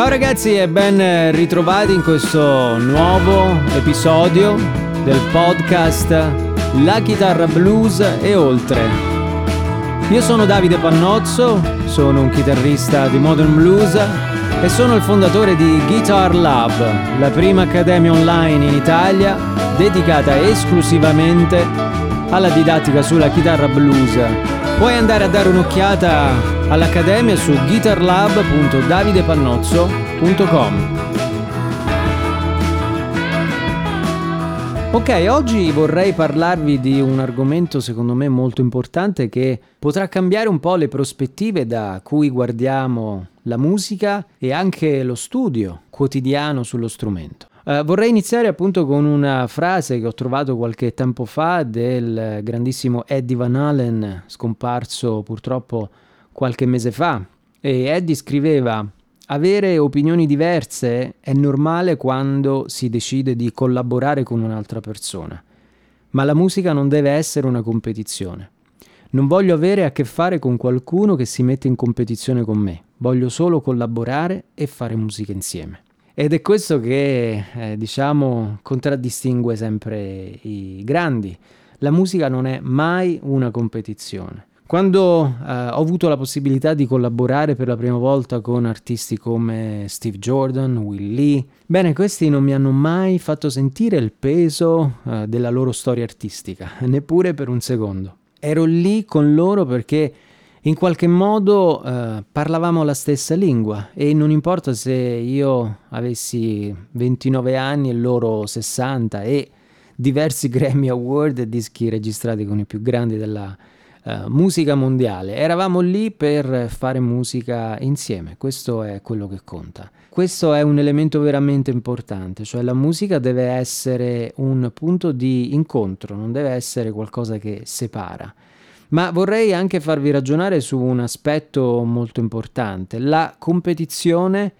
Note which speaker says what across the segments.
Speaker 1: Ciao ragazzi e ben ritrovati in questo nuovo episodio del podcast La chitarra blues e oltre. Io sono Davide Pannozzo, sono un chitarrista di modern blues e sono il fondatore di Guitar Lab, la prima accademia online in Italia dedicata esclusivamente alla didattica sulla chitarra blues. Puoi andare a dare un'occhiata all'Accademia su guitarlab.davidepannozzo.com. Ok, oggi vorrei parlarvi di un argomento secondo me molto importante che potrà cambiare un po' le prospettive da cui guardiamo la musica e anche lo studio quotidiano sullo strumento. Uh, vorrei iniziare appunto con una frase che ho trovato qualche tempo fa del grandissimo Eddie Van Halen, scomparso purtroppo qualche mese fa e Eddie scriveva avere opinioni diverse è normale quando si decide di collaborare con un'altra persona, ma la musica non deve essere una competizione. Non voglio avere a che fare con qualcuno che si mette in competizione con me, voglio solo collaborare e fare musica insieme. Ed è questo che, eh, diciamo, contraddistingue sempre i grandi. La musica non è mai una competizione. Quando eh, ho avuto la possibilità di collaborare per la prima volta con artisti come Steve Jordan, Will Lee, bene, questi non mi hanno mai fatto sentire il peso eh, della loro storia artistica, neppure per un secondo. Ero lì con loro perché in qualche modo eh, parlavamo la stessa lingua e non importa se io avessi 29 anni e loro 60 e diversi Grammy Award e dischi registrati con i più grandi della uh, musica mondiale. Eravamo lì per fare musica insieme, questo è quello che conta. Questo è un elemento veramente importante, cioè la musica deve essere un punto di incontro, non deve essere qualcosa che separa. Ma vorrei anche farvi ragionare su un aspetto molto importante. La competizione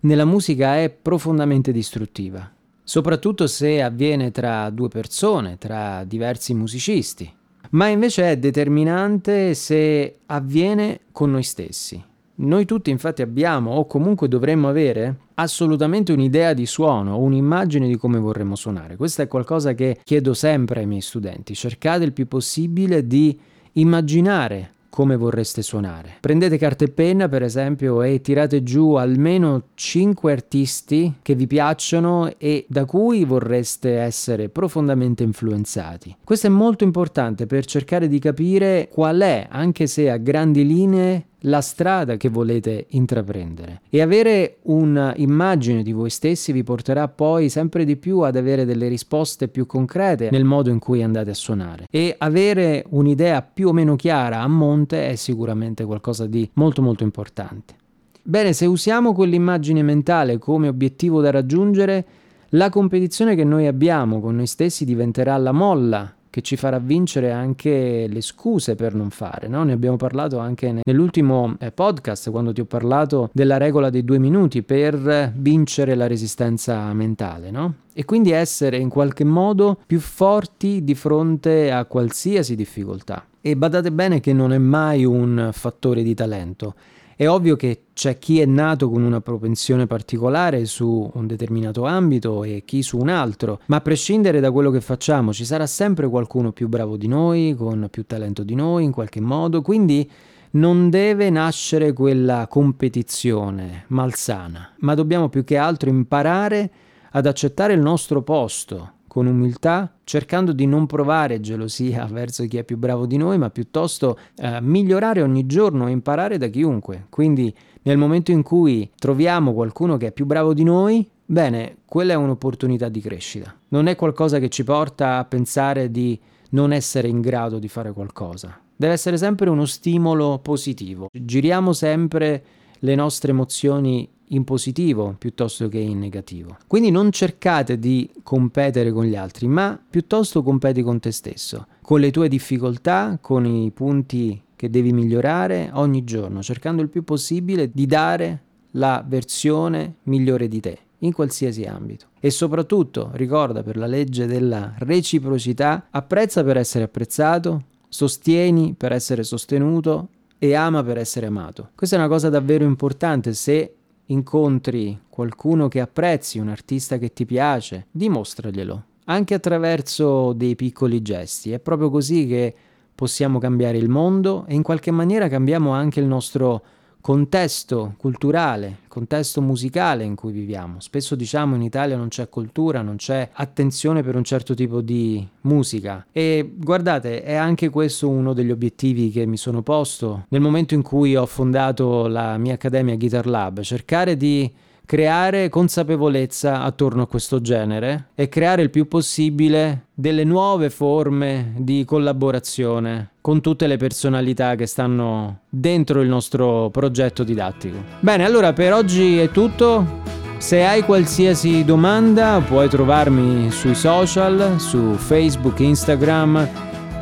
Speaker 1: nella musica è profondamente distruttiva, soprattutto se avviene tra due persone, tra diversi musicisti ma invece è determinante se avviene con noi stessi. Noi tutti infatti abbiamo, o comunque dovremmo avere, assolutamente un'idea di suono, un'immagine di come vorremmo suonare. Questo è qualcosa che chiedo sempre ai miei studenti. Cercate il più possibile di immaginare come vorreste suonare. Prendete carta e penna, per esempio, e tirate giù almeno 5 artisti che vi piacciono e da cui vorreste essere profondamente influenzati. Questo è molto importante per cercare di capire qual è, anche se a grandi linee, la strada che volete intraprendere e avere un'immagine di voi stessi vi porterà poi sempre di più ad avere delle risposte più concrete nel modo in cui andate a suonare e avere un'idea più o meno chiara a monte è sicuramente qualcosa di molto molto importante. Bene, se usiamo quell'immagine mentale come obiettivo da raggiungere, la competizione che noi abbiamo con noi stessi diventerà la molla che ci farà vincere anche le scuse per non fare. No? Ne abbiamo parlato anche nell'ultimo eh, podcast quando ti ho parlato della regola dei due minuti per vincere la resistenza mentale. No? E quindi essere in qualche modo più forti di fronte a qualsiasi difficoltà. E badate bene che non è mai un fattore di talento è ovvio che c'è chi è nato con una propensione particolare su un determinato ambito e chi su un altro, ma a prescindere da quello che facciamo ci sarà sempre qualcuno più bravo di noi, con più talento di noi in qualche modo, quindi non deve nascere quella competizione malsana, ma dobbiamo più che altro imparare ad accettare il nostro posto con umiltà, cercando di non provare gelosia verso chi è più bravo di noi, ma piuttosto eh, migliorare ogni giorno e imparare da chiunque. Quindi nel momento in cui troviamo qualcuno che è più bravo di noi, bene, quella è un'opportunità di crescita. Non è qualcosa che ci porta a pensare di non essere in grado di fare qualcosa. Deve essere sempre uno stimolo positivo. Giriamo sempre le nostre emozioni in positivo piuttosto che in negativo. Quindi non cercate di competere con gli altri, ma piuttosto competi con te stesso, con le tue difficoltà, con i punti che devi migliorare ogni giorno, cercando il più possibile di dare la versione migliore di te in qualsiasi ambito. E soprattutto ricorda per la legge della reciprocità, apprezza per essere apprezzato, sostieni per essere sostenuto e ama per essere amato. Questa è una cosa davvero importante se incontri qualcuno che apprezzi, un artista che ti piace, dimostraglielo, anche attraverso dei piccoli gesti. È proprio così che possiamo cambiare il mondo e in qualche maniera cambiamo anche il nostro contesto culturale, contesto musicale in cui viviamo. Spesso diciamo in Italia non c'è cultura, non c'è attenzione per un certo tipo di musica e guardate, è anche questo uno degli obiettivi che mi sono posto nel momento in cui ho fondato la mia accademia Guitar Lab, cercare di creare consapevolezza attorno a questo genere e creare il più possibile delle nuove forme di collaborazione con tutte le personalità che stanno dentro il nostro progetto didattico. Bene, allora per oggi è tutto. Se hai qualsiasi domanda puoi trovarmi sui social, su Facebook, Instagram.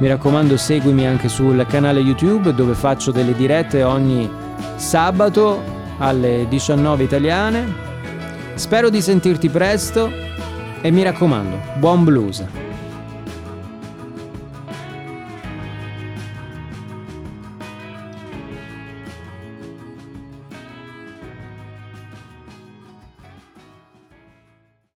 Speaker 1: Mi raccomando seguimi anche sul canale YouTube dove faccio delle dirette ogni sabato alle 19 italiane. Spero di sentirti presto e mi raccomando, buon blues!